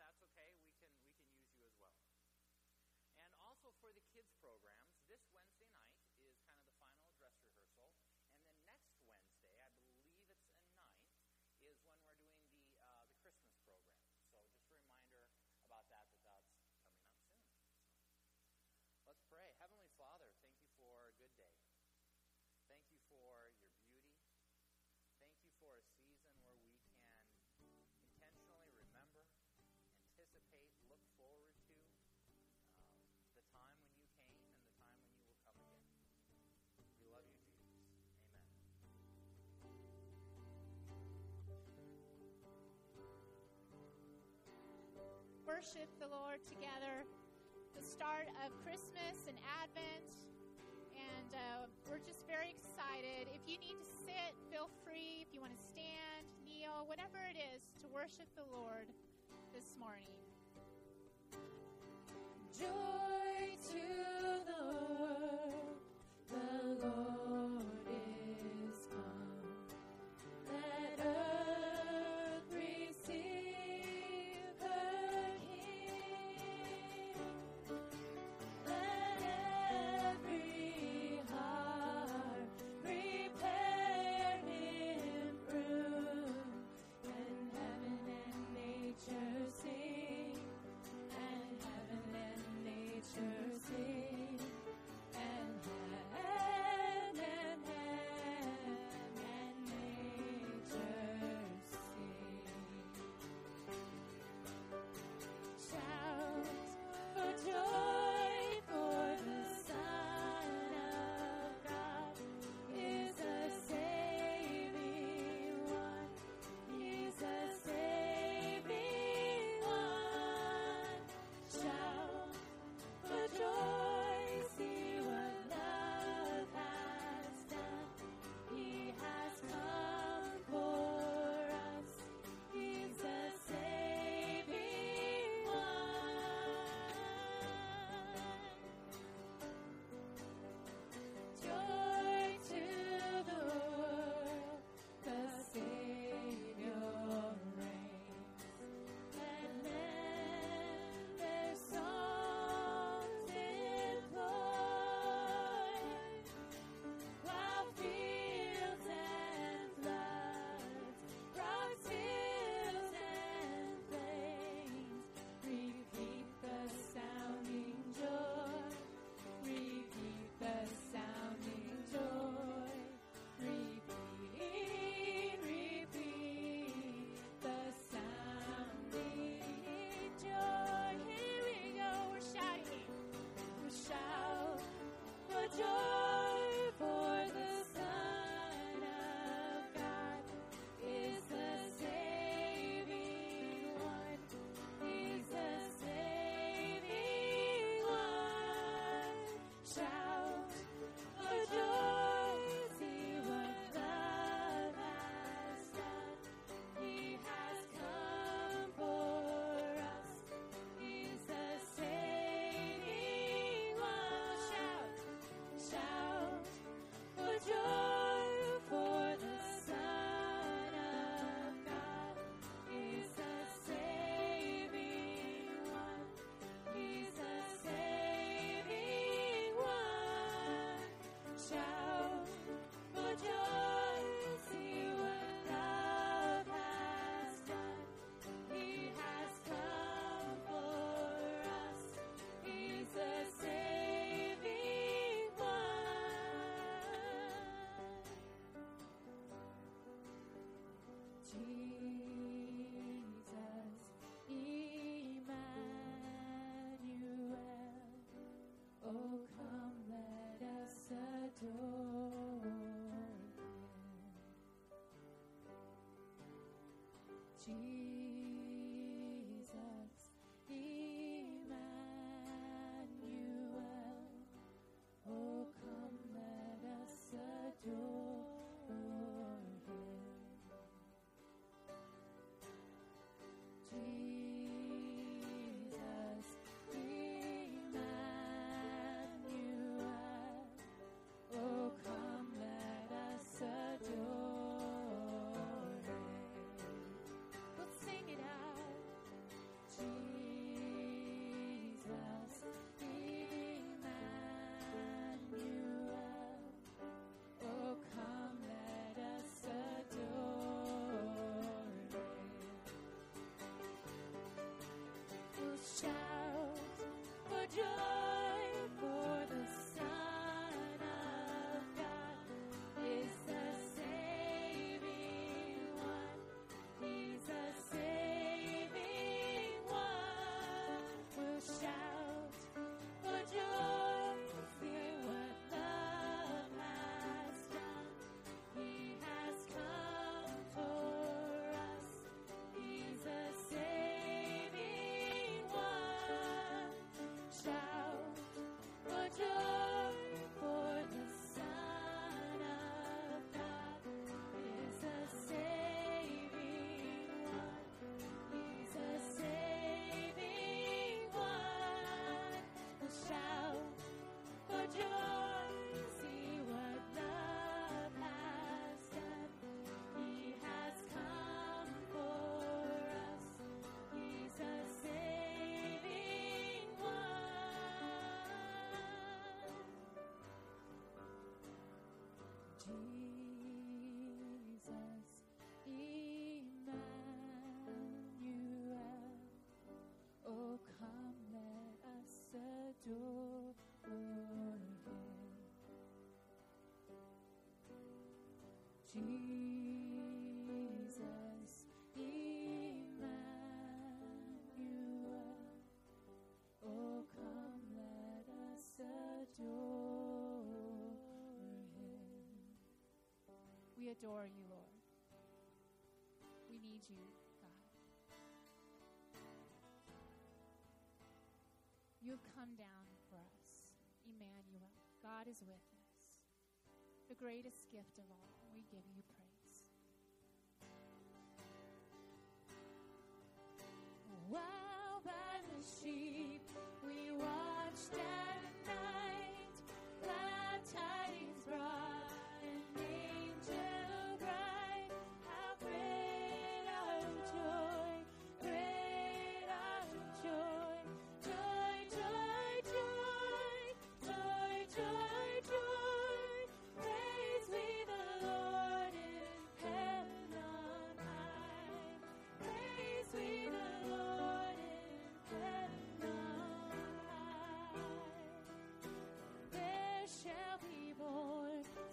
that's okay, we can we can use you as well. And also for the kids programs, this Wednesday night is kind of the final dress rehearsal, and then next Wednesday, I believe it's a ninth, is when we're doing the uh, the Christmas program. So just a reminder about that that that's coming up soon. Let's pray, Heavenly. worship the Lord together, the start of Christmas and Advent. And uh, we're just very excited. If you need to sit, feel free. If you want to stand, kneel, whatever it is to worship the Lord this morning. Joy. see Georgia. Jesus, Emmanuel. Oh, come, let us adore Him. We adore you, Lord. We need you, God. You've come down for us, Emmanuel. God is with us. The greatest gift of all give you praise. By the sheep.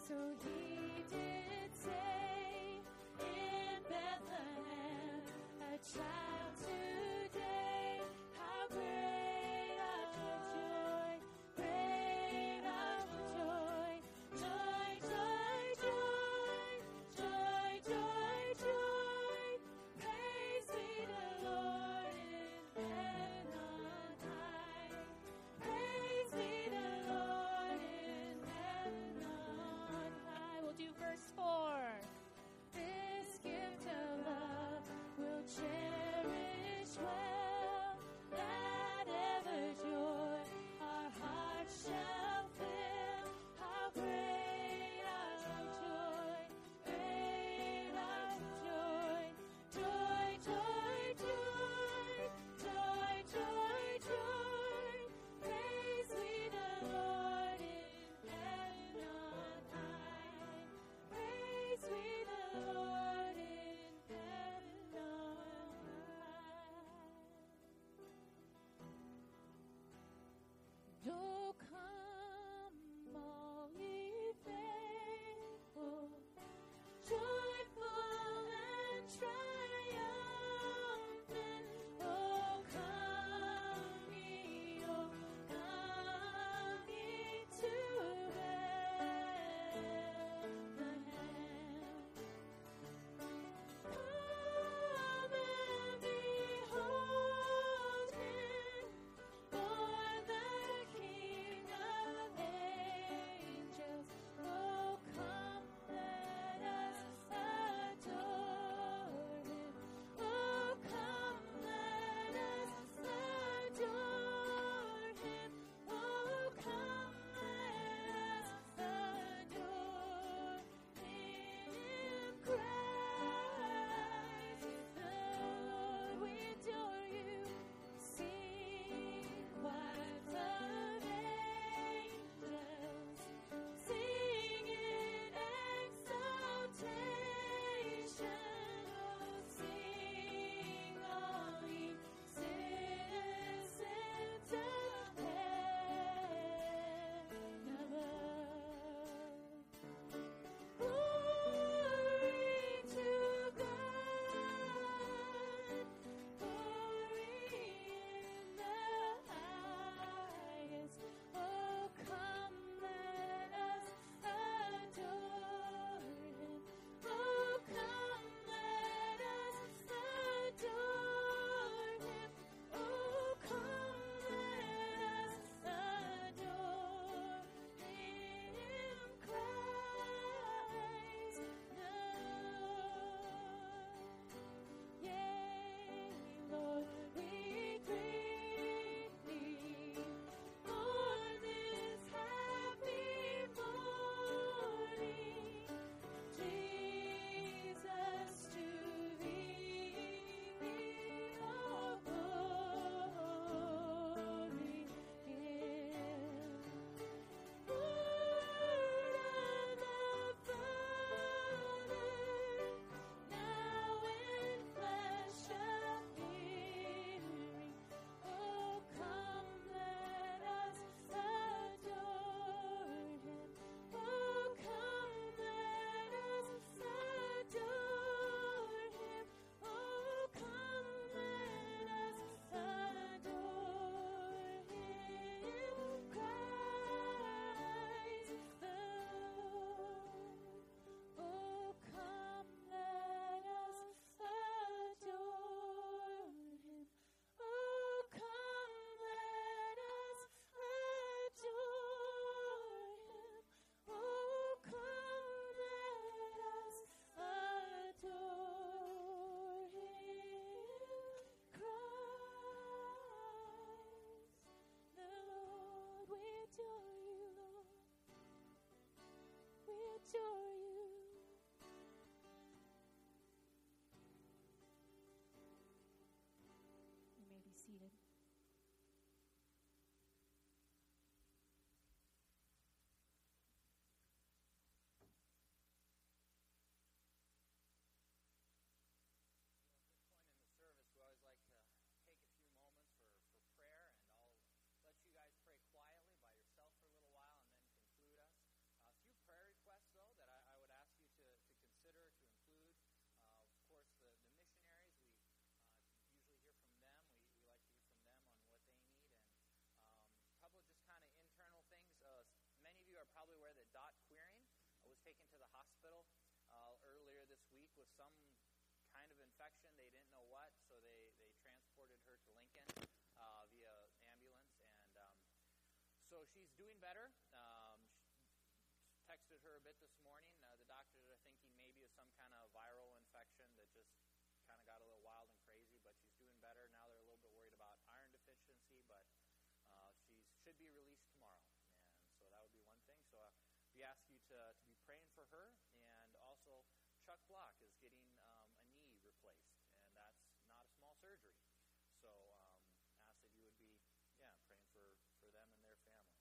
so deep. Taken to the hospital uh, earlier this week with some kind of infection. They didn't know what, so they, they transported her to Lincoln uh, via ambulance. And um, so she's doing better. Um, texted her a bit this morning. Uh, the doctors are thinking maybe it's some kind of viral infection that just kind of got a little wild and crazy, but she's doing better. Now they're a little bit worried about iron deficiency, but uh, she should be released tomorrow. And so that would be one thing. So uh, we ask you to, to be praying for her. And also, Chuck Block is getting um, a knee replaced, and that's not a small surgery. So um, ask that you would be, yeah, praying for, for them and their family.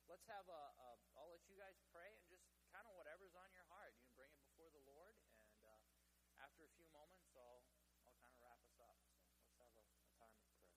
So let's have a, a, I'll let you guys pray and just kind of whatever's on your heart. You can bring it before the Lord, and uh, after a few moments, I'll, I'll kind of wrap us up. So let's have a, a time of prayer.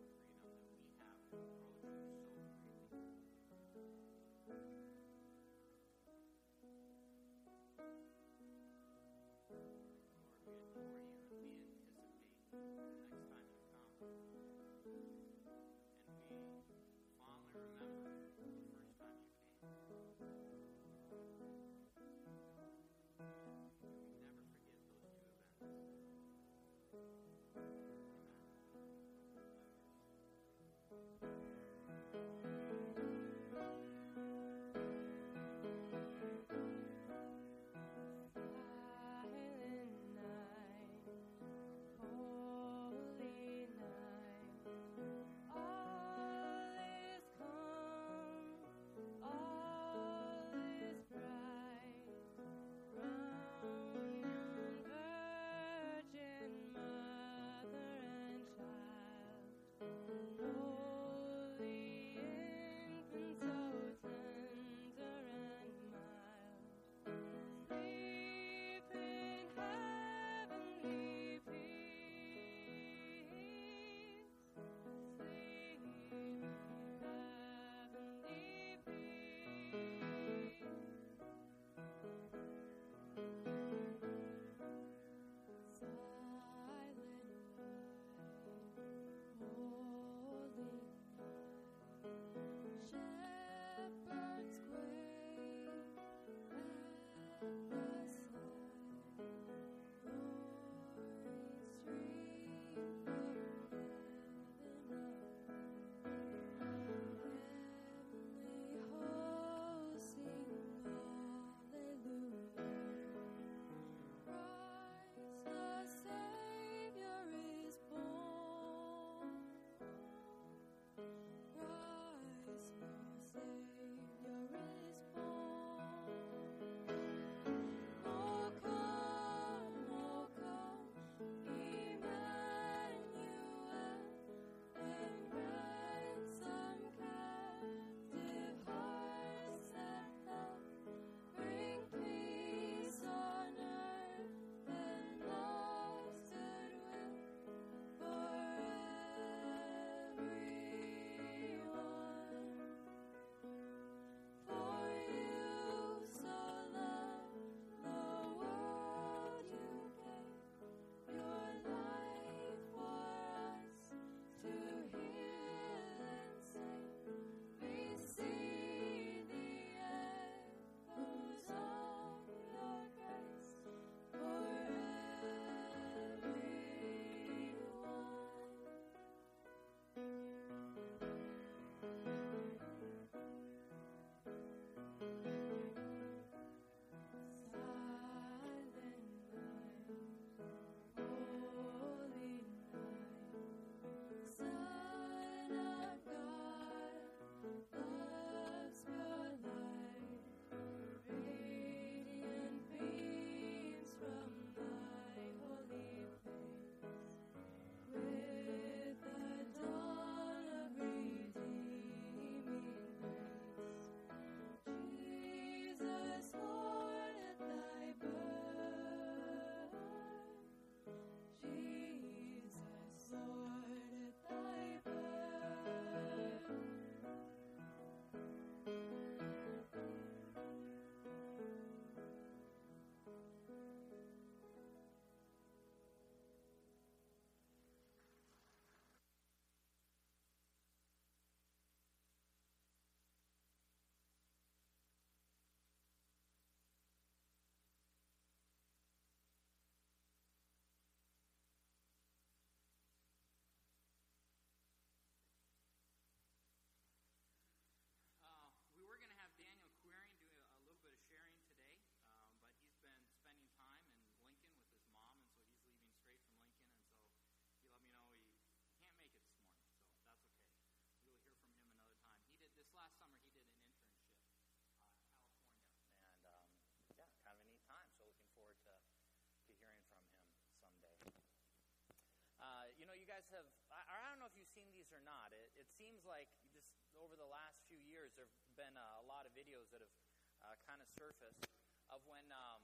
Seen these or not. It, it seems like just over the last few years, there have been uh, a lot of videos that have uh, kind of surfaced of when, um,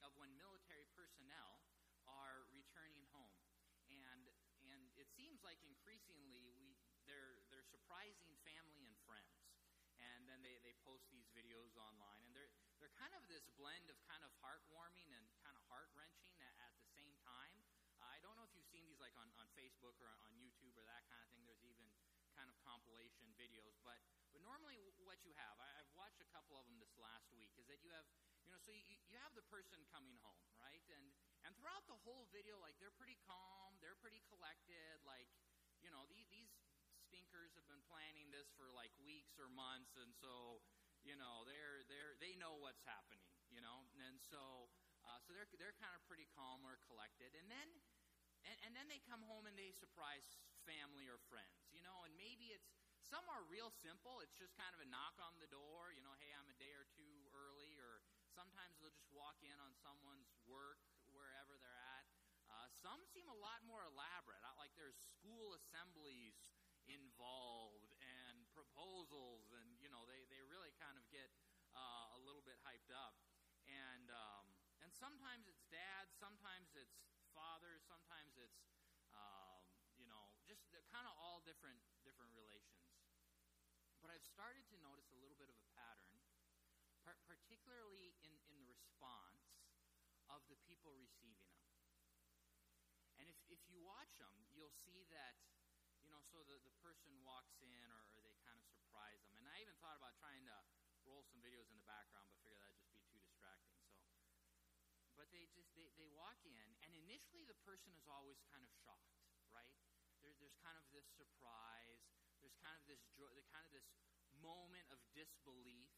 of when military personnel are returning home. And, and it seems like increasingly we, they're, they're surprising family and friends. And then they, they post these videos online. And they're, they're kind of this blend of kind of heartwarming and kind of heart wrenching at, at the same time. I don't know if you've seen these like on, on Facebook or on YouTube or that kind of thing. There's even kind of compilation videos. But, but normally what you have, I, I've watched a couple of them this last week, is that you have, you know, so you, you have the person coming home, right? And, and throughout the whole video, like they're pretty calm, they're pretty collected, like, you know, these, these stinkers have been planning this for like weeks or months, and so, you know, they're, they're, they know what's happening, you know? And so, uh, so they're, they're kind of pretty calm or collected. And then, and, and then they come home and they surprise family or friends, you know, and maybe it's, some are real simple. It's just kind of a knock on the door, you know, hey, I'm a day or two early, or sometimes they'll just walk in on someone's work wherever they're at. Uh, some seem a lot more elaborate, like there's school assemblies involved and proposals, and you know they, they really kind of get uh, a little bit hyped up. And um, and sometimes it's dad, sometimes it's father, sometimes it's um, you know just kind of all different different relations. But I've started to notice a little bit of a pattern, par- particularly in, in the response of the people receiving them. And if, if you watch them, you'll see that, you know, so the, the person walks in or, or they kind of surprise them. And I even thought about trying to roll some videos in the background, but figured that'd just be too distracting. So, but they just they, they walk in, and initially the person is always kind of shocked, right? There, there's kind of this surprise. There's kind of this joy, kind of this moment of disbelief.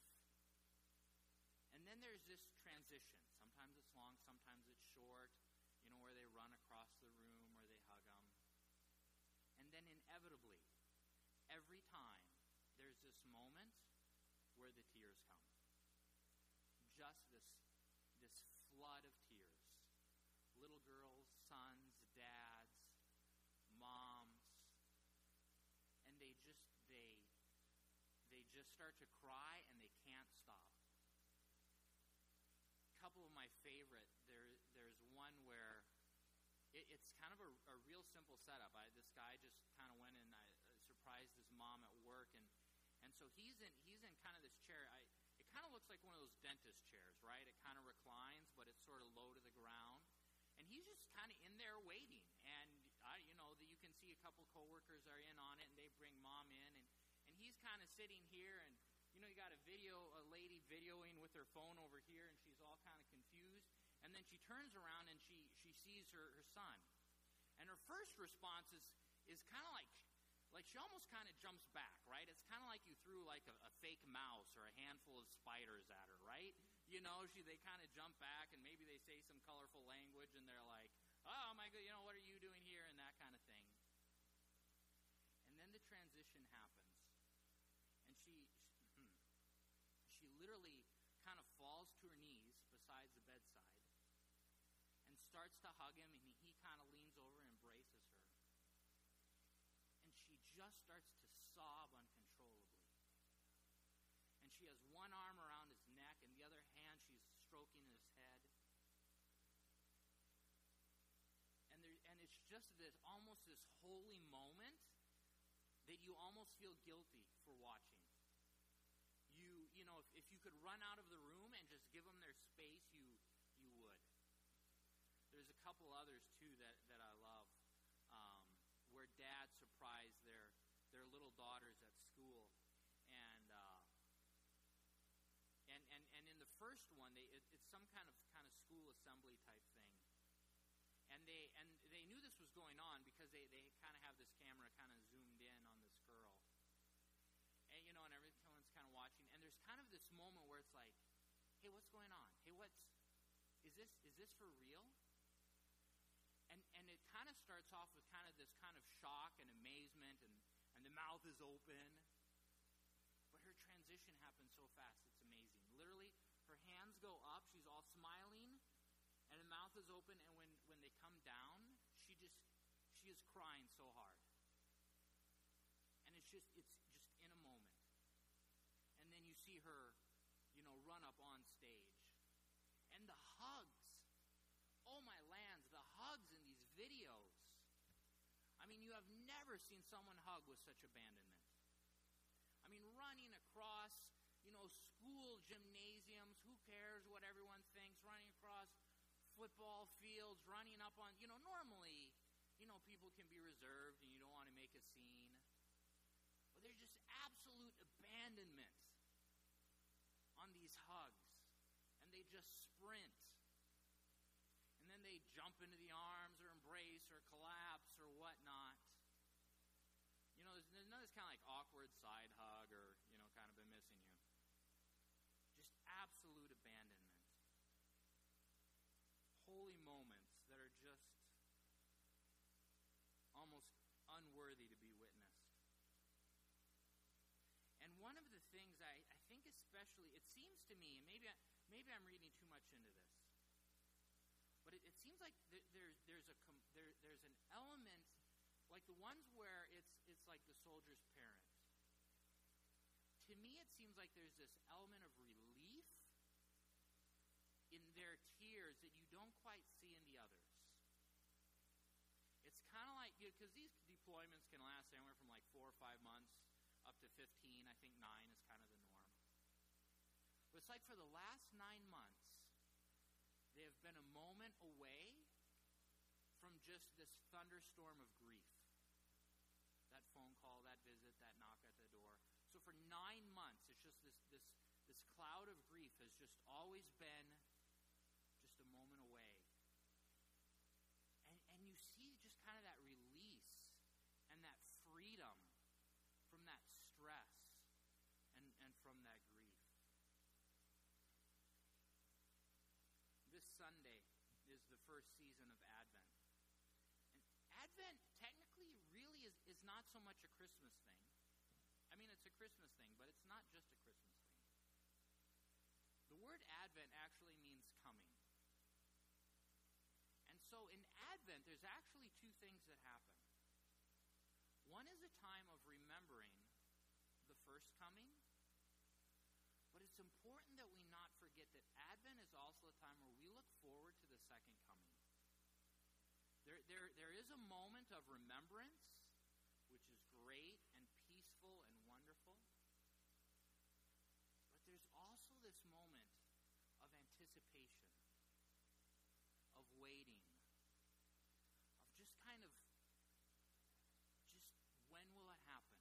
And then there's this transition. Sometimes it's long, sometimes it's short, you know, where they run across the room or they hug them. And then inevitably, every time, there's this moment where the tears come. Just this, this flood of tears. Little girls, sons, dads, moms, and they just they they just start to cry and they can't stop. A couple of my favorite there there's one where it, it's kind of a, a real simple setup. I, this guy just kind of went and I, uh, surprised his mom at work and and so he's in he's in kind of this chair. I it kind of looks like one of those dentist chairs, right? It kind of reclines, but it's sort of low to the ground. And he's just kind of in there waiting. And uh, you know, that you can see a couple coworkers are in on it, and they bring mom in, and he's kind of sitting here, and you know, you got a video, a lady videoing with her phone over here, and she's all kind of confused. And then she turns around and she she sees her her son, and her first response is is kind of like like she almost kind of jumps back, right? It's kind of like you threw like a, a fake mouse or a handful of spiders at her, right? You know, she they kind of jump back and maybe they say some colorful language and they're like, "Oh my god, you know what are you doing here?" and that kind of thing. And then the transition happens, and she she, she literally kind of falls to her knees beside the bedside and starts to hug him, and he, kind of leans over and embraces her And she just starts to sob uncontrollably. And she has one arm around his neck, and the other hand she's stroking his head. And there, and it's just this almost this holy moment that you almost feel guilty for watching. You know if, if you could run out of the room and just give them their space, you you would. There's a couple others too that, that I love where dads surprise their their little daughters at school, and uh, and and and in the first one, they it, it's some kind of kind of school assembly type thing, and they and they knew this was going on because they they kind of have this camera kind of zoomed in on this girl, and you know, and everyone's kind of watching, and there's kind of this moment where it's like, hey, what's going on? Hey, what's is this is this for real? and, and it kind of starts off with kind of this kind of shock and amazement, and, and the mouth is open. But her transition happens so fast, it's amazing. Literally, her hands go up, she's all smiling, and the mouth is open, and when, when they come down, she just she is crying so hard. And it's just it's just in a moment. And then you see her, you know, run up on stage. And the hugs. Oh my lands, the hugs in these videos. I mean, you have never seen someone hug with such abandonment. I mean, running across, you know, school gymnasiums, who cares what everyone thinks, running across football fields, running up on, you know, normally, you know, people can be reserved and you don't want to make a scene. But there's just absolute abandonment hugs. And they just sprint. And then they jump into the arms or embrace or collapse or whatnot. You know, there's, this kind of like awkward side hug or, you know, kind of been missing you. Just absolute abandonment. Holy moments that are just almost unworthy to be witnessed. And one of the things I, especially, it seems to me, and maybe, I, maybe I'm reading too much into this, but it, it seems like there, there's, there's, a, there, there's an element, like the ones where it's, it's like the soldier's parent. To me, it seems like there's this element of relief in their tears that you don't quite see in the others. It's kind of like, because these deployments can last anywhere from like four or five months up to 15. I think nine is kind of the it's like for the last nine months, they have been a moment away from just this thunderstorm of grief. That phone call, that visit, that knock at the door. So for nine months, it's just this this this cloud of grief has just always been just a moment away. And and you see just kind of that release and that freedom from that stress and, and from that grief. This Sunday is the first season of Advent. And Advent technically really is, is not so much a Christmas thing. I mean, it's a Christmas thing, but it's not just a Christmas thing. The word Advent actually means coming. And so in Advent, there's actually two things that happen. One is a time of remembering the first coming, but it's important that we not forget that Advent is also a time where we look forward to the second coming. There, there, there is a moment of remembrance, which is great and peaceful and wonderful. But there's also this moment of anticipation, of waiting, of just kind of, just when will it happen?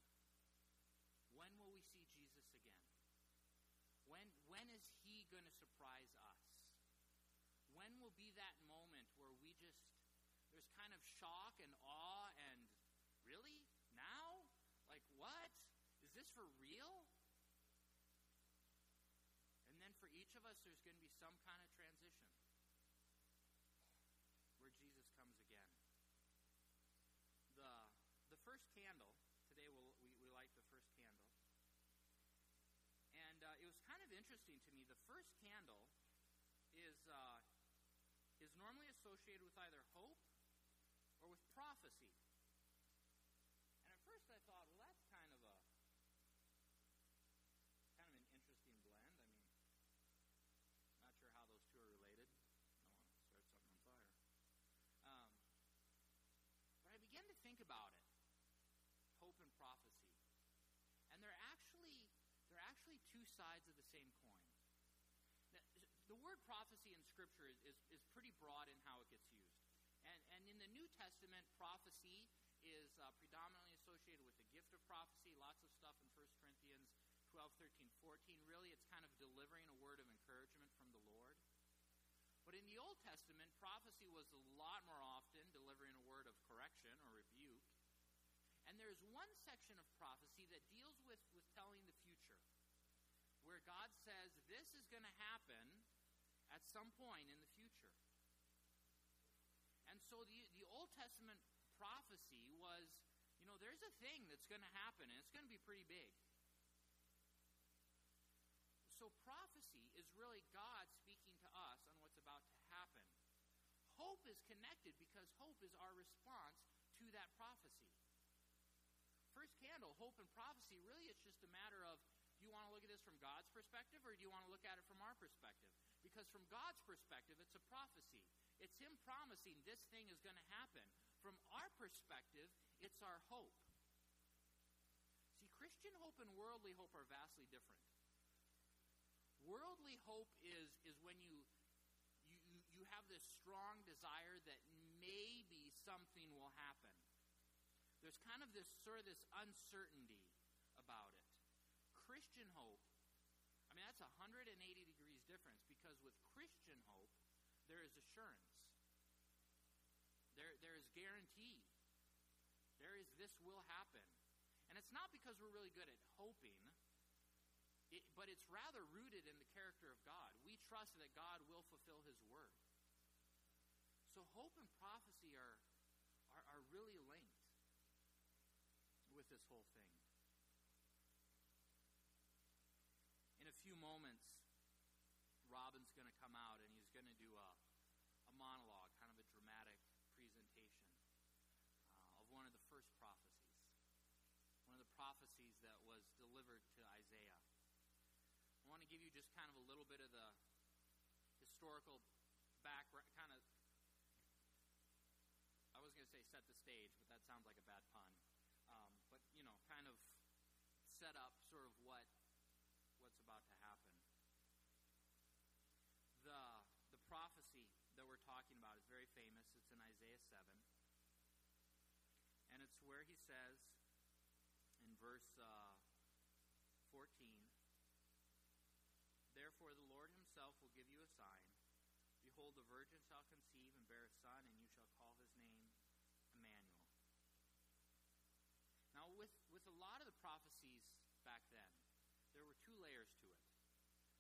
When will we see Jesus again? When, when is he going to surprise us? When will be that moment where we just, there's kind of shock and awe and really? Now? Like, what? Is this for real? And then for each of us, there's going to be some kind of transition where Jesus comes again. The, the first candle, today we'll, we, we light the first candle. And uh, it was kind of interesting to me. The first candle is, uh, is normally associated with either hope or with prophecy. And at first I thought, well, that's kind of a kind of an interesting blend. I mean, not sure how those two are related. I don't want to start something on fire. Um, but I began to think about it, hope and prophecy, and they're actually they're actually two sides of the same coin. Word prophecy in Scripture is, is, is pretty broad in how it gets used. And, and in the New Testament, prophecy is uh, predominantly associated with the gift of prophecy, lots of stuff in 1 Corinthians 12, 13, 14. Really, it's kind of delivering a word of encouragement from the Lord. But in the Old Testament, prophecy was a lot more often delivering a word of correction or rebuke. And there's one section of prophecy that deals with, with telling the future, where God says this is going to happen at some point in the future. And so the, the Old Testament prophecy was, you know, there's a thing that's going to happen, and it's going to be pretty big. So prophecy is really God speaking to us on what's about to happen. Hope is connected because hope is our response to that prophecy. First candle, hope and prophecy, really it's just a matter of do you want to look at this from God's perspective or do you want to look at it from our perspective? Because from God's perspective, it's a prophecy. It's Him promising this thing is going to happen. From our perspective, it's our hope. See, Christian hope and worldly hope are vastly different. Worldly hope is, is when you, you, you- have this strong desire that maybe something will happen. There's kind of this sort of this uncertainty about it. Christian hope, I mean, that's a 180 degrees difference because with Christian hope, there is assurance. There, there is guarantee. There is this will happen. And it's not because we're really good at hoping, it, but it's rather rooted in the character of God. We trust that God will fulfill His word. So hope and prophecy are, are, are really linked with this whole thing. In a few moments, Robin's going to come out and he's going to do a, a monologue, kind of a dramatic presentation uh, of one of the first prophecies. One of the prophecies that was delivered to Isaiah. I want to give you just kind of a little bit of the historical background, kind of. I was going to say set the stage, but that sounds like a bad pun. Um, but you know, kind of set up sort of what what's about to happen. The the prophecy that we're talking about is very famous. It's in Isaiah seven, and it's where he says in verse uh, fourteen. Therefore, the Lord Himself will give you a sign. Behold, the virgin shall conceive and bear a son, and you shall call his name Emmanuel. Now, with, with a lot of the prophecies back then, there were two layers to it.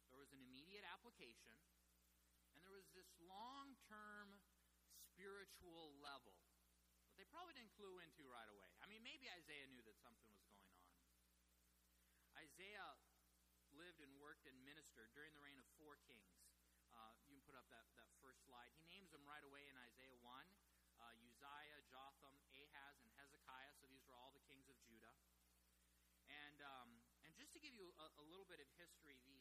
There was an immediate application, and there was this long term spiritual level probably didn't clue into right away. I mean, maybe Isaiah knew that something was going on. Isaiah lived and worked and ministered during the reign of four kings. Uh, you can put up that, that first slide. He names them right away in Isaiah 1 uh, Uzziah, Jotham, Ahaz, and Hezekiah. So these were all the kings of Judah. And, um, and just to give you a, a little bit of history, the,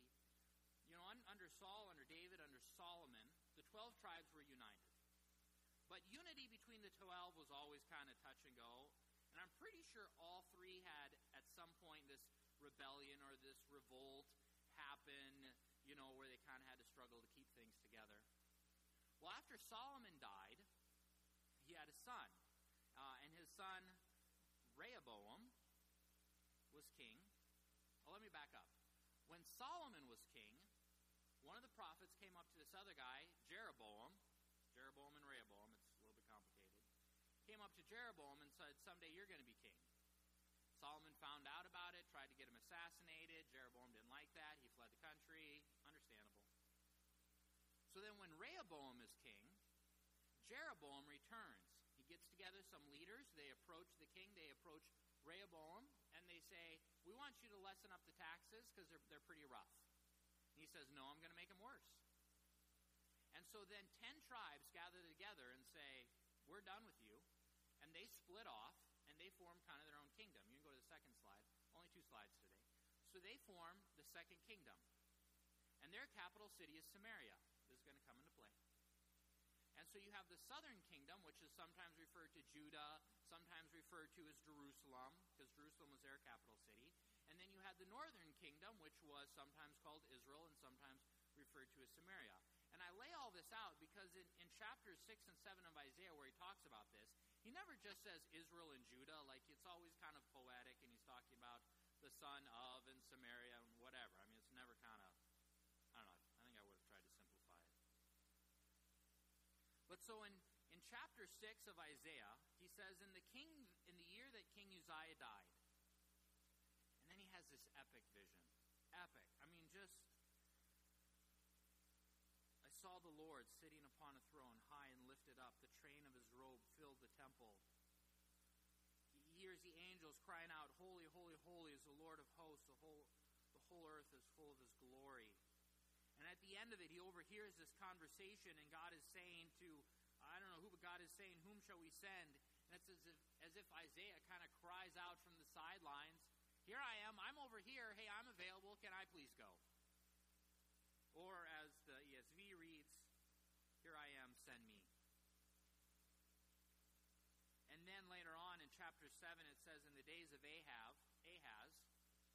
you know, un, under Saul, under David, under Solomon, the 12 tribes were united. But unity between the 12 was always kind of touch and go. And I'm pretty sure all three had, at some point, this rebellion or this revolt happen, you know, where they kind of had to struggle to keep things together. Well, after Solomon died, he had a son. Uh, and his son, Rehoboam, was king. Oh, let me back up. When Solomon was king, one of the prophets came up to this other guy, Jeroboam, Jeroboam and Rehoboam, it's a little bit complicated, came up to Jeroboam and said, Someday you're going to be king. Solomon found out about it, tried to get him assassinated. Jeroboam didn't like that. He fled the country. Understandable. So then, when Rehoboam is king, Jeroboam returns. He gets together some leaders. They approach the king. They approach Rehoboam, and they say, We want you to lessen up the taxes because they're, they're pretty rough. And he says, No, I'm going to make them worse. And so then 10 tribes gather together and say, We're done with you. And they split off and they form kind of their own kingdom. You can go to the second slide. Only two slides today. So they form the second kingdom. And their capital city is Samaria. This is going to come into play. And so you have the southern kingdom, which is sometimes referred to Judah, sometimes referred to as Jerusalem, because Jerusalem was their capital city. And then you had the northern kingdom, which was sometimes called Israel and sometimes referred to as Samaria. And I lay all this out because in, in chapters 6 and 7 of Isaiah, where he talks about this, he never just says Israel and Judah, like it's always kind of poetic, and he's talking about the son of and Samaria and whatever. I mean, it's never kind of, I don't know, I think I would have tried to simplify it. But so in, in chapter 6 of Isaiah, he says, in the king in the year that King Uzziah died, and then he has this epic vision. Epic. I mean, just saw the Lord sitting upon a throne, high and lifted up. The train of his robe filled the temple. He hears the angels crying out, Holy, holy, holy is the Lord of hosts. The whole, the whole earth is full of his glory. And at the end of it, he overhears this conversation, and God is saying to, I don't know who, but God is saying, Whom shall we send? And it's as if, as if Isaiah kind of cries out from the sidelines, Here I am, I'm over here, hey, I'm available, can I please go? Or as the ESV reads, Here I am, send me. And then later on in chapter 7, it says, In the days of Ahab, Ahaz,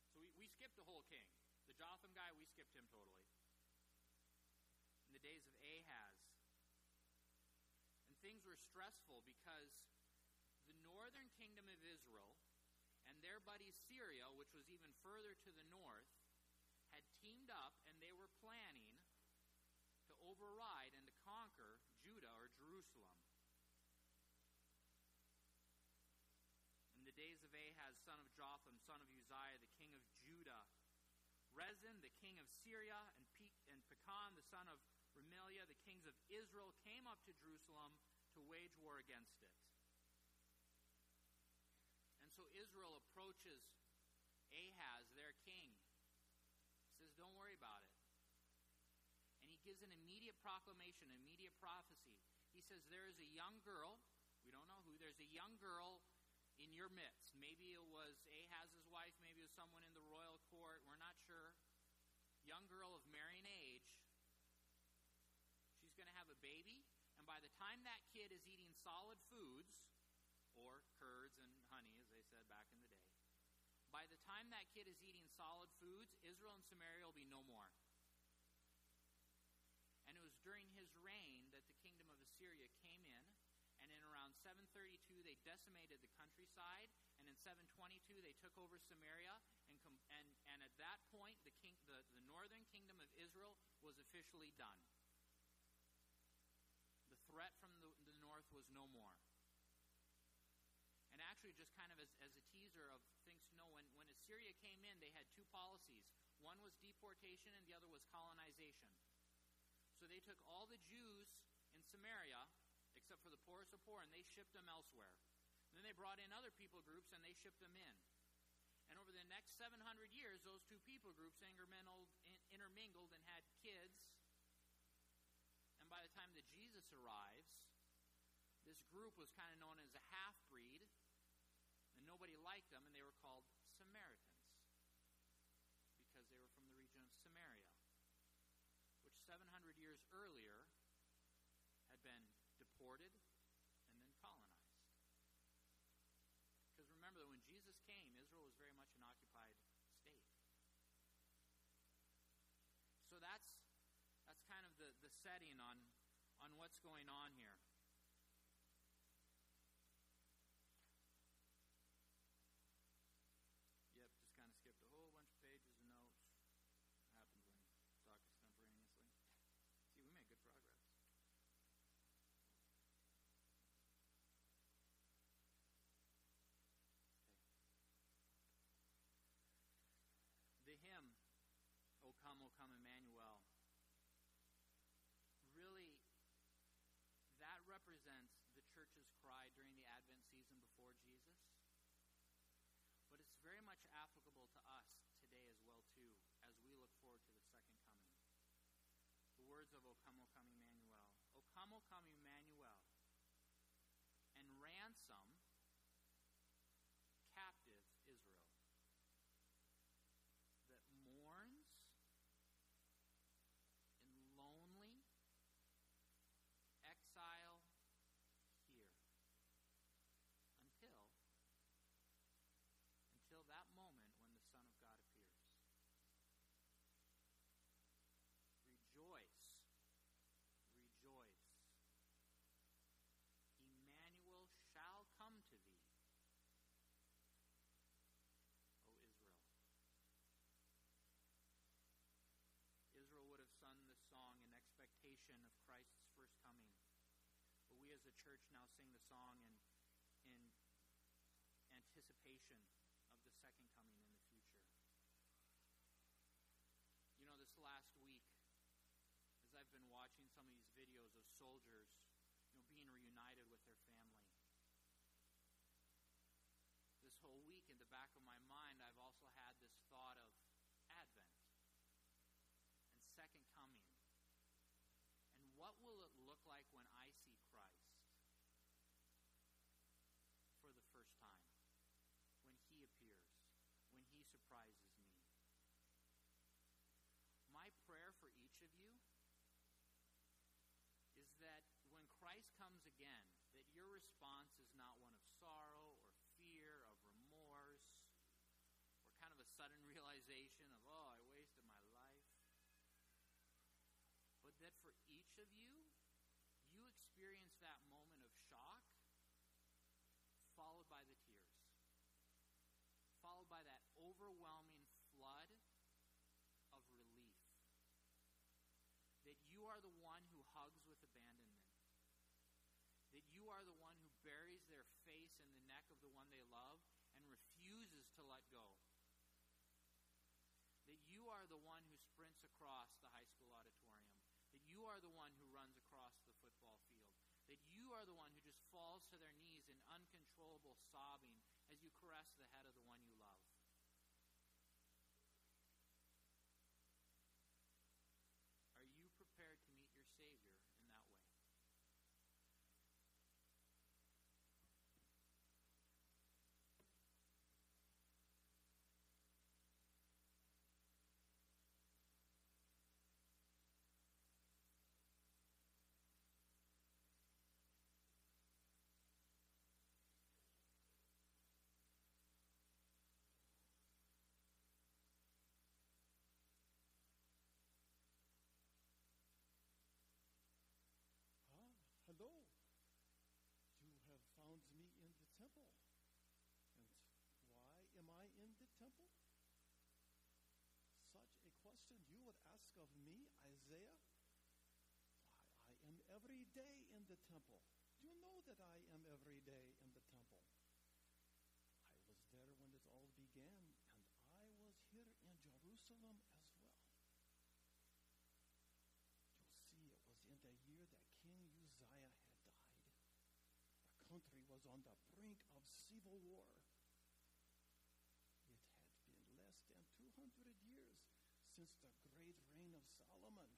so we, we skipped the whole king. The Jotham guy, we skipped him totally. In the days of Ahaz. And things were stressful because the northern kingdom of Israel and their buddy Syria, which was even further to the north, had teamed up and they were planning to override and to conquer Judah or Jerusalem. Of Ahaz, son of Jotham, son of Uzziah, the king of Judah, Rezin, the king of Syria, and, Pe- and Pekah, the son of Remaliah, the kings of Israel, came up to Jerusalem to wage war against it. And so Israel approaches Ahaz, their king. He says, Don't worry about it. And he gives an immediate proclamation, immediate prophecy. He says, There is a young girl, we don't know who, there's a young girl in your midst. Maybe it was Ahaz's wife, maybe it was someone in the royal court, we're not sure. Young girl of marrying age. She's going to have a baby, and by the time that kid is eating solid foods, or curds and honey, as they said back in the day, by the time that kid is eating solid foods, Israel and Samaria will be no more. And it was during his reign that the kingdom of Assyria came in, and in around 732 they decimated the countryside, and in 722 they took over Samaria, and com- and, and at that point the king the, the northern kingdom of Israel was officially done. The threat from the, the north was no more. And actually, just kind of as, as a teaser of things to know, when, when Assyria came in, they had two policies. One was deportation, and the other was colonization. So they took all the Jews in Samaria, except for the poorest of poor, and they shipped them elsewhere. Then they brought in other people groups, and they shipped them in. And over the next 700 years, those two people groups intermingled, intermingled and had kids. And by the time that Jesus arrives, this group was kind of known as a half breed, and nobody liked them, and they were called Samaritans because they were from the region of Samaria, which 700 years earlier had been deported and then colonized. Because remember that when Jesus came, Israel was very much an occupied state. So that's that's kind of the, the setting on on what's going on here. Yep, just kind of skipped a whole bunch of pages of notes. happens when you talk extemporaneously. See, we made good progress. The hymn, O come, Emmanuel, really, that represents the church's cry during the Advent season before Jesus. But it's very much applicable to us today as well too as we look forward to the second coming. The words of o come o come emmanuel. O come o come emmanuel and ransom captive israel that mourns in lonely exile here until until that moment when the Son of God appears. Rejoice, rejoice. Emmanuel shall come to thee, O Israel. Israel would have sung this song in expectation of Christ's first coming. But we as a church now sing the song in, in anticipation of the second coming in the future. You know, this last week, as I've been watching some of these videos of soldiers, you know, being reunited with their family, this whole week in the back of my mind, I've also had this thought of Advent and second coming. And what will it look like when I see Christ? for the first time when He appears, when He surprises me. My prayer for each of you is that when Christ comes again, that your response is not one of sorrow or fear, of remorse, or kind of a sudden realization of, oh, I wasted my life. But that for of you, you experience that moment of shock, followed by the tears, followed by that overwhelming flood of relief. That you are the one who hugs with abandonment. That you are the one who buries their face in the neck of the one they love and refuses to let go. That you are the one who sprints across the high school auditorium. That are the one who runs across the football field. That you are the one who just falls to their knees in uncontrollable sobbing as you caress the head of the one you love. Are you prepared to meet your Savior in that way? Ah, hello. You have found me in the temple. And why am I in the temple? Such a question you would ask of me, Isaiah? Why, I am every day in the temple. You know that I am every day in the temple. I was there when it all began, and I was here in Jerusalem as well. You'll see, it was in the year that King Uzziah had died. The country was on the brink of civil war. It had been less than 200 years since the great reign of Solomon.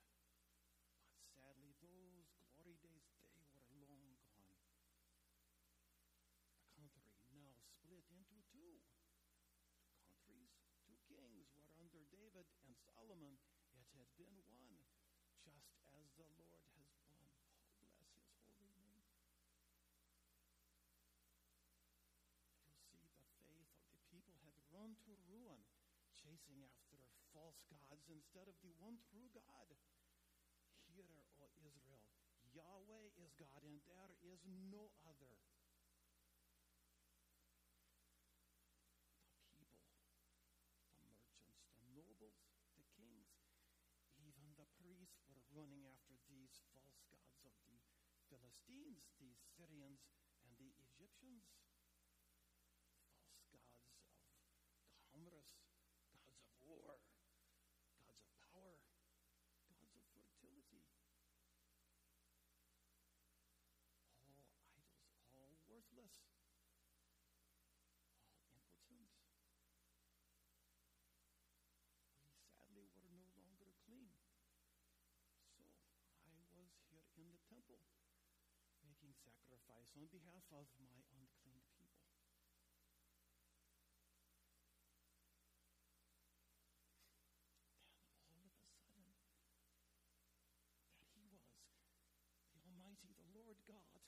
But sadly, those glory days, they were long gone. The country now split into two. Two countries, two kings were under David and Solomon. It had been one, just as the Lord has won. Oh, bless his holy name. You see, the faith of the people had run to ruin, chasing after false gods instead of the one true God. Hear, O Israel, Yahweh is God, and there is no other. The people, the merchants, the nobles, the kings, even the priests were running after these false gods of the Philistines, the Syrians, and the Egyptians. False gods of commerce, gods of war, gods of power, gods of fertility. All idols, all worthless, all impotent. We sadly were no longer clean. So I was here in the temple making sacrifice on behalf of my unclean people. Then all of a sudden, there he was, the Almighty, the Lord God,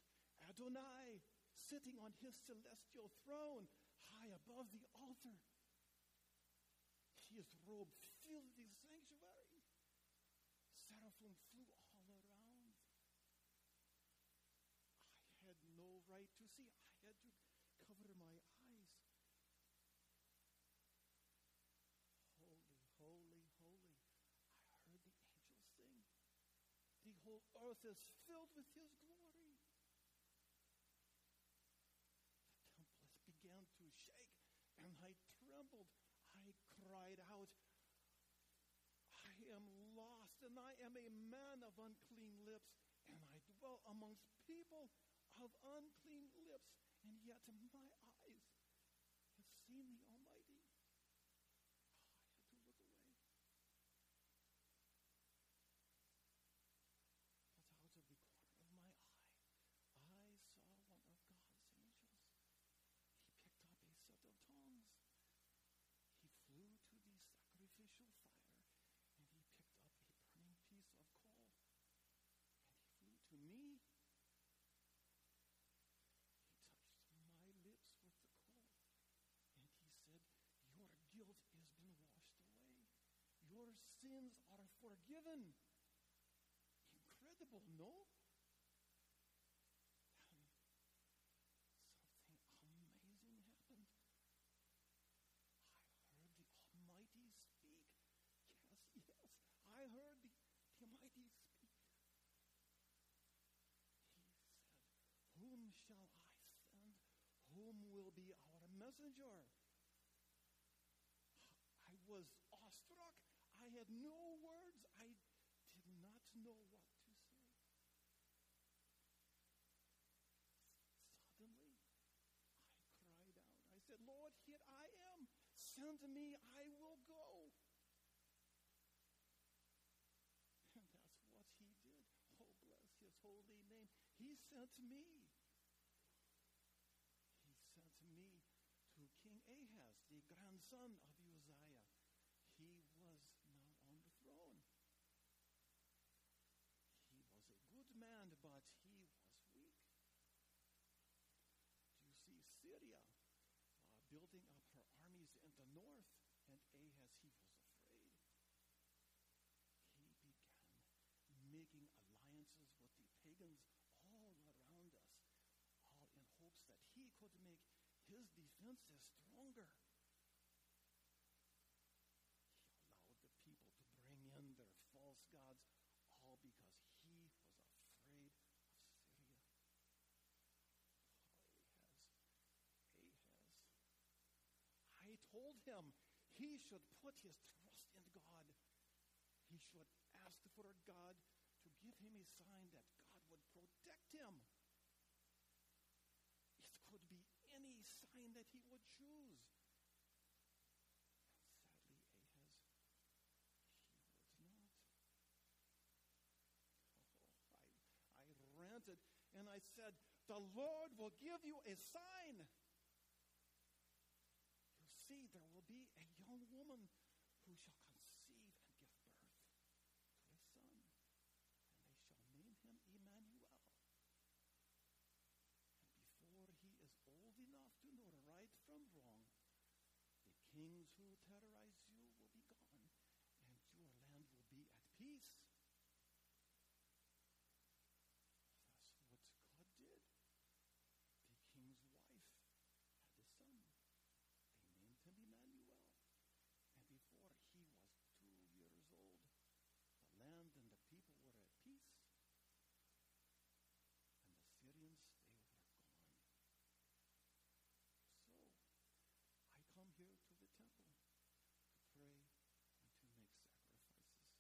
Adonai, sitting on his celestial throne high above the altar. His robe filled the sanctuary. Seraphim flew all around. I had no right to see. I had to cover my eyes. Holy, holy, holy. I heard the angels sing. The whole earth is filled with his glory. The temple began to shake, and I trembled. I cried out, I am lost, and I am a man of unclean lips, and I dwell amongst people of unclean lips, and yet my eyes have seen the Almighty. I had to look away. But out of the corner of my eye, I saw one of God's angels. He sins are forgiven. Incredible, no? Then something amazing happened. I heard the Almighty speak. Yes, yes, I heard the, the Almighty speak. Yes, yes, I heard the Almighty speak. He said, Whom shall I send? Whom will be our messenger? I was had no words. I did not know what to say. Suddenly, I cried out. I said, Lord, here I am. Send me, I will go. And that's what he did. Oh, bless his holy name. He sent me. He sent me to King Ahaz, the grandson of Uzziah. He was now on the throne. He was but he was weak. Do you see Syria uh, building up her armies in the north, and Ahaz, he was afraid. He began making alliances with the pagans all around us, all in hopes that he could make his defenses stronger. He allowed the people to bring in their false gods, all because he was afraid of Syria. Oh, Ahaz. Ahaz. I told him he should put his trust in God. He should ask for God to give him a sign that God would protect him. It could be any sign that he would choose. Sadly, Ahaz, he would not. Oh, I, I ranted and I said, The Lord will give you a sign. You see, there will be a young woman who shall conceive and give birth to a son, and they shall name him Emmanuel. And before he is old enough to know right from wrong, the kings who terrorize you will be gone, and your land will be at peace. That's what God did. The king's wife had a son. They named him Emmanuel. And before he was two years old, the land and the people were at peace. And the Syrians, they were gone. So, I come here to the temple to pray and to make sacrifices.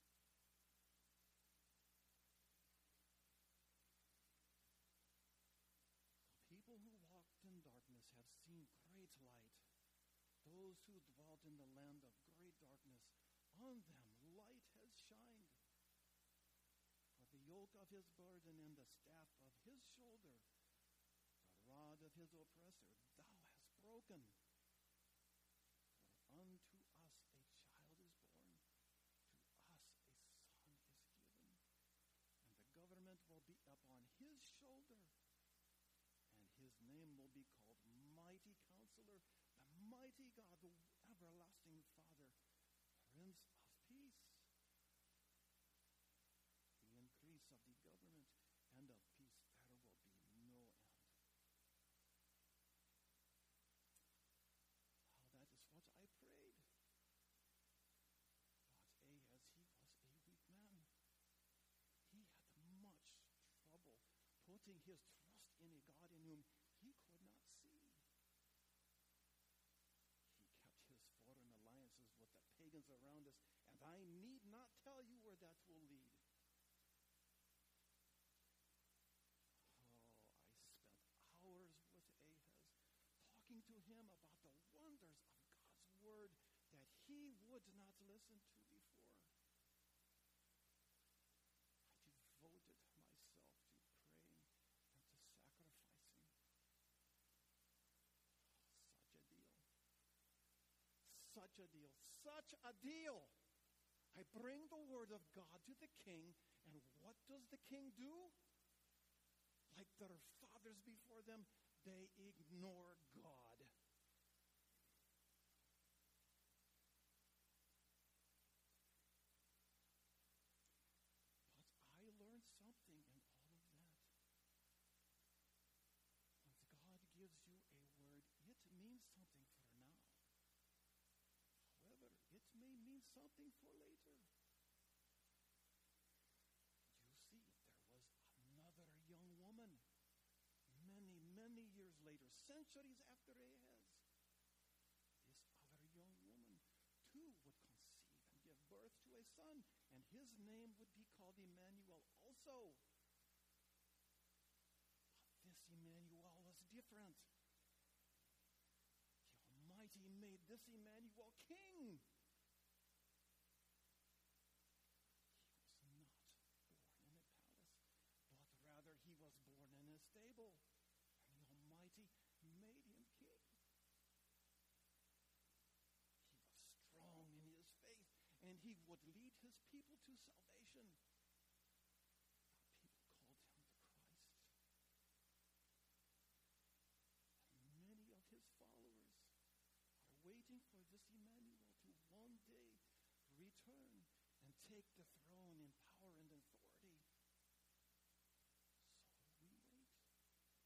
The people who walked in darkness have seen great light. Those who dwelt in the land of great darkness, on them light has shined. For the yoke of his burden and the staff of his shoulder, the rod of his oppressor, thou hast broken. For unto us a child is born, to us a son is given, and the government will be upon his shoulder and his name will be called Mighty Counselor, the Mighty God, the Everlasting Father, Prince of Peace. The increase of the government and of peace, there will be no end. Oh, that is what I prayed. But Ahaz, he was a weak man. He had much trouble putting his trust in a God in whom he could not see. He kept his foreign alliances with the pagans around us, and I need not tell you where that will lead. Oh, I spent hours with Ahaz talking to him about the wonders of God's word that he would not listen to before. I devoted myself to praying and to sacrificing. Such a deal. Such a deal. Such a deal. I bring the word of God to the king, and what does the king do? Like their fathers before them, they ignore God. something for later. You see, there was another young woman many, many years later, centuries after Ahaz. This other young woman, too, would conceive and give birth to a son, and his name would be called Emmanuel also. But this Emmanuel was different. The Almighty made this Emmanuel king. He was not born in a palace, but rather he was born in a stable. And the Almighty made him king. He was strong in his faith, and would lead his people to salvation. The people called him the Christ. And many of his followers are waiting for this Emmanuel to one day return and take the throne in power and authority. So we wait for this Emmanuel.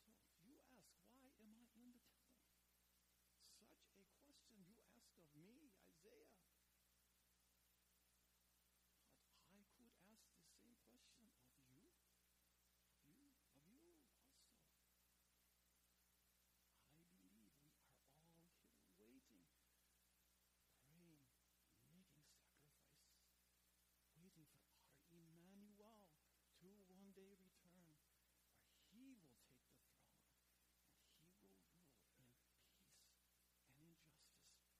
So you ask, why am I in the temple? Such a question you ask of me, Isaiah. But I could ask the same question of you, of you, of you also. I believe we are all here waiting, praying, making sacrifice, waiting for our Emmanuel to one day return, where he will take the throne and he will rule in peace and in justice and in love.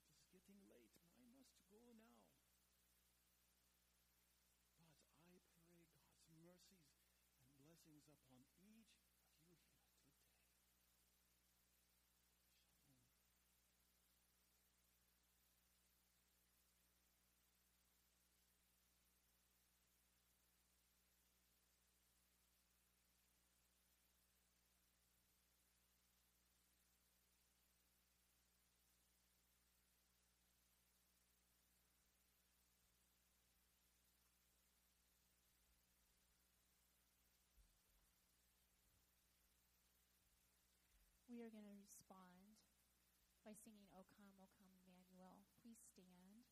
It is getting late and I must go now. But I pray God's mercies and blessings upon each of you here today. Shalom. We are going to respond by singing O Come, O Come, Emmanuel. Please stand.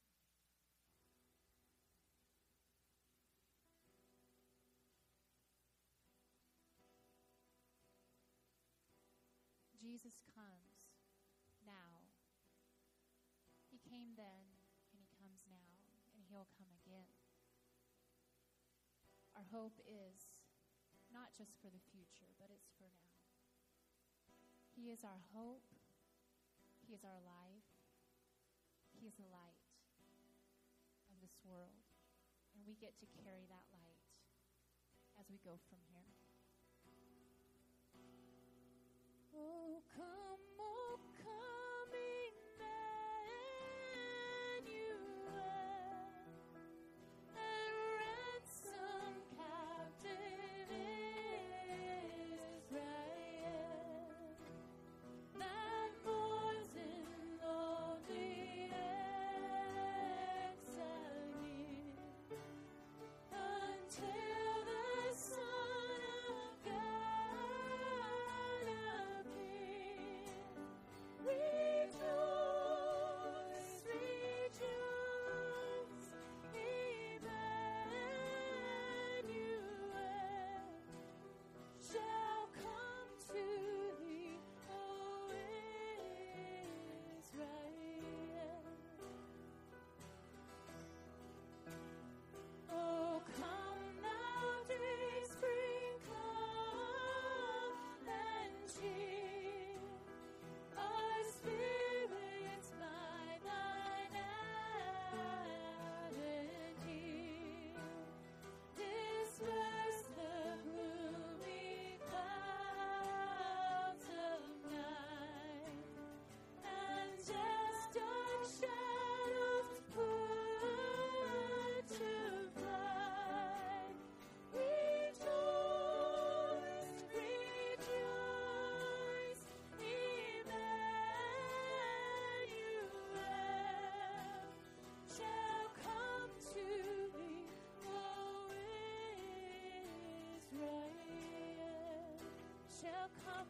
Jesus comes now. He came then, and he comes now, and he'll come again. Our hope is not just for the future, but it's for now. He is our hope. He is our life. He is the light of this world. And we get to carry that light as we go from here. Oh, come, oh,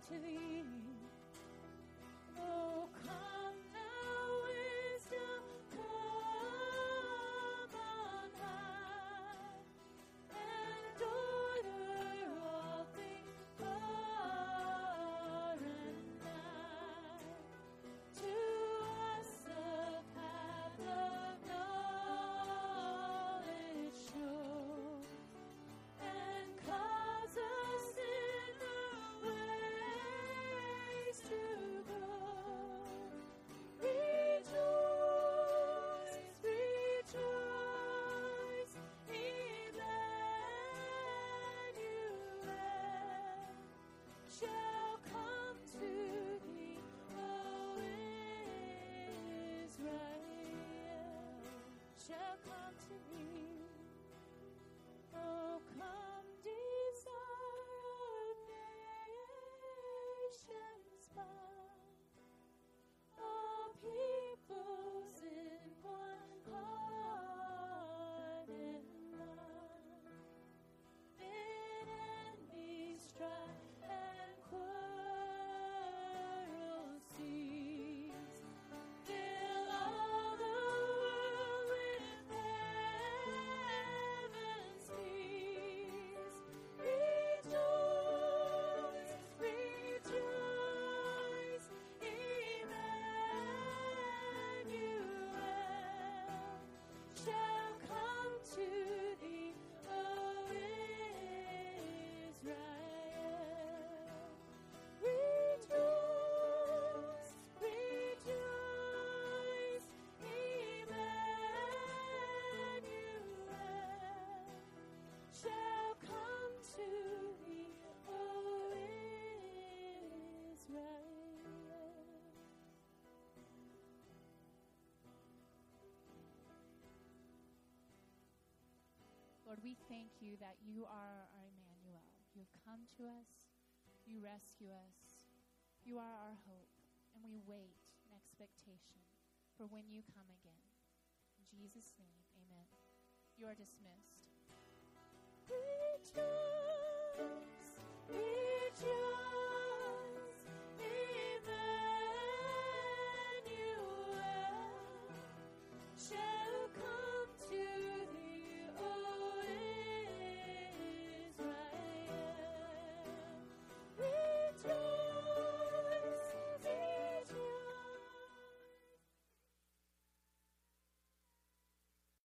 to you. Lord, we thank you that you are our Emmanuel. You've come to us, you rescue us, you are our hope, and we wait in expectation for when you come again. In Jesus' name, amen. You are dismissed.